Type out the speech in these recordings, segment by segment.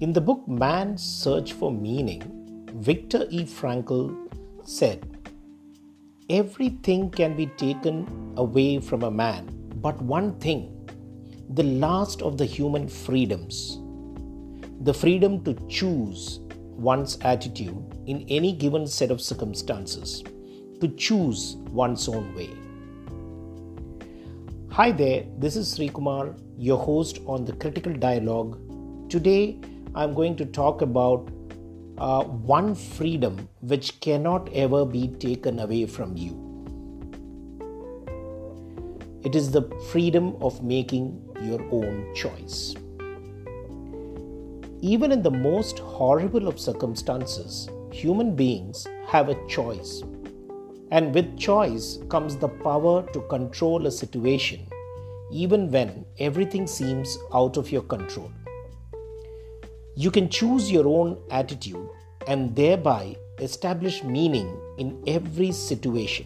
In the book Man's Search for Meaning, Viktor E. Frankl said, Everything can be taken away from a man, but one thing, the last of the human freedoms, the freedom to choose one's attitude in any given set of circumstances, to choose one's own way. Hi there, this is Sri Kumar, your host on the Critical Dialogue. Today, I'm going to talk about uh, one freedom which cannot ever be taken away from you. It is the freedom of making your own choice. Even in the most horrible of circumstances, human beings have a choice. And with choice comes the power to control a situation, even when everything seems out of your control. You can choose your own attitude and thereby establish meaning in every situation,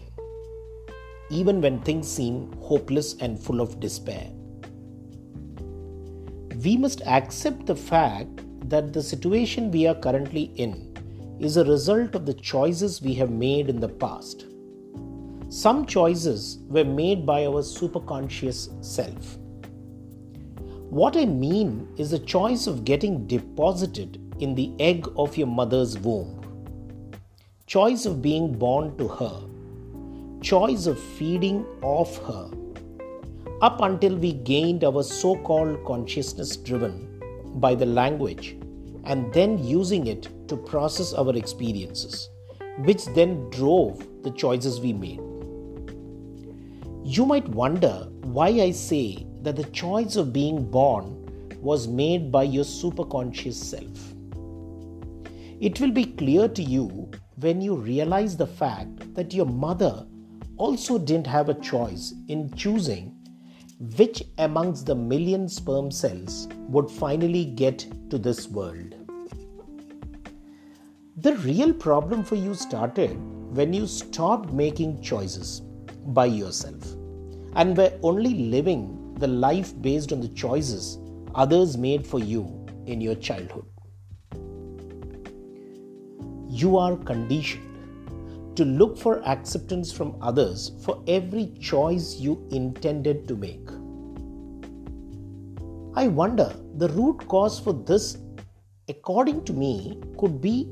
even when things seem hopeless and full of despair. We must accept the fact that the situation we are currently in is a result of the choices we have made in the past. Some choices were made by our superconscious self what I mean is the choice of getting deposited in the egg of your mother's womb, choice of being born to her, choice of feeding off her, up until we gained our so called consciousness driven by the language and then using it to process our experiences, which then drove the choices we made. You might wonder why I say that the choice of being born was made by your superconscious self. It will be clear to you when you realize the fact that your mother also didn't have a choice in choosing which amongst the million sperm cells would finally get to this world. The real problem for you started when you stopped making choices by yourself and were only living the life based on the choices others made for you in your childhood. You are conditioned to look for acceptance from others for every choice you intended to make. I wonder the root cause for this, according to me, could be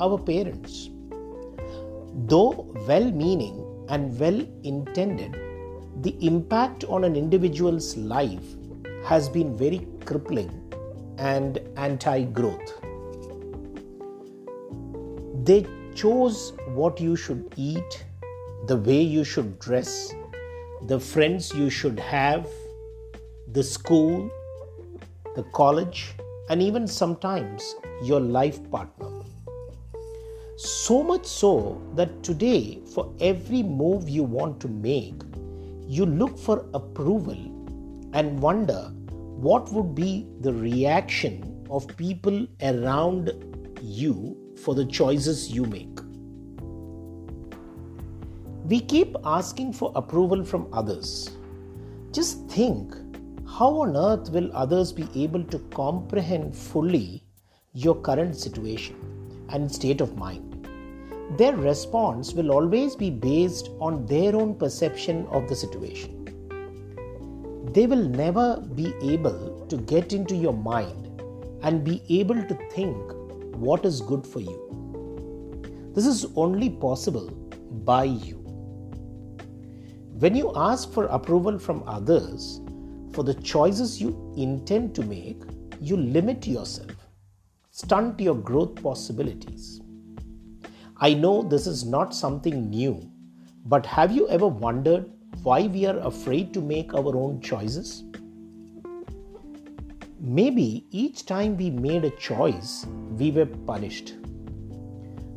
our parents. Though well meaning and well intended, the impact on an individual's life has been very crippling and anti growth. They chose what you should eat, the way you should dress, the friends you should have, the school, the college, and even sometimes your life partner. So much so that today, for every move you want to make, you look for approval and wonder what would be the reaction of people around you for the choices you make. We keep asking for approval from others. Just think how on earth will others be able to comprehend fully your current situation and state of mind? Their response will always be based on their own perception of the situation. They will never be able to get into your mind and be able to think what is good for you. This is only possible by you. When you ask for approval from others for the choices you intend to make, you limit yourself, stunt your growth possibilities. I know this is not something new, but have you ever wondered why we are afraid to make our own choices? Maybe each time we made a choice, we were punished.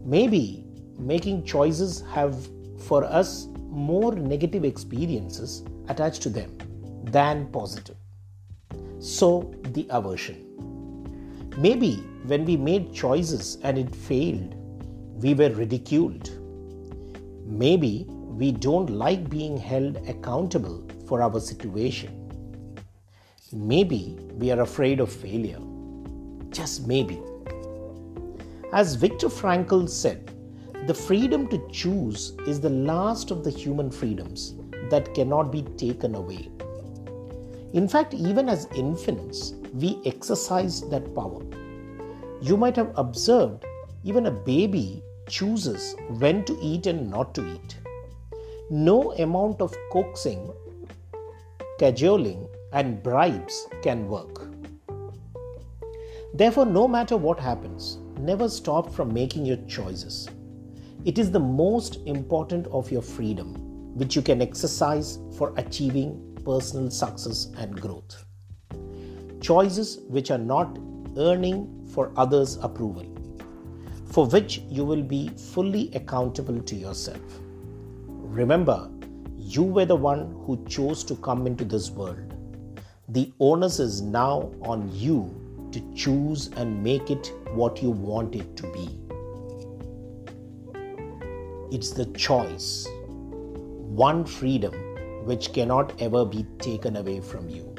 Maybe making choices have for us more negative experiences attached to them than positive. So, the aversion. Maybe when we made choices and it failed, we were ridiculed. Maybe we don't like being held accountable for our situation. Maybe we are afraid of failure. just maybe. As Viktor Frankl said, the freedom to choose is the last of the human freedoms that cannot be taken away. In fact, even as infants, we exercise that power. You might have observed even a baby chooses when to eat and not to eat. No amount of coaxing, cajoling, and bribes can work. Therefore, no matter what happens, never stop from making your choices. It is the most important of your freedom, which you can exercise for achieving personal success and growth. Choices which are not earning for others' approval, for which you will be fully accountable to yourself. Remember, you were the one who chose to come into this world. The onus is now on you to choose and make it what you want it to be. It's the choice, one freedom which cannot ever be taken away from you.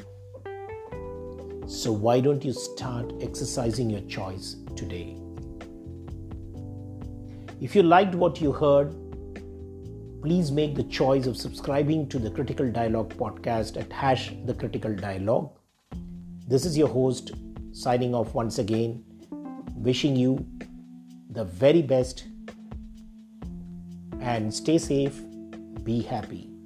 So, why don't you start exercising your choice today? If you liked what you heard, please make the choice of subscribing to the Critical Dialogue podcast at hash the critical dialogue. This is your host signing off once again, wishing you the very best and stay safe, be happy.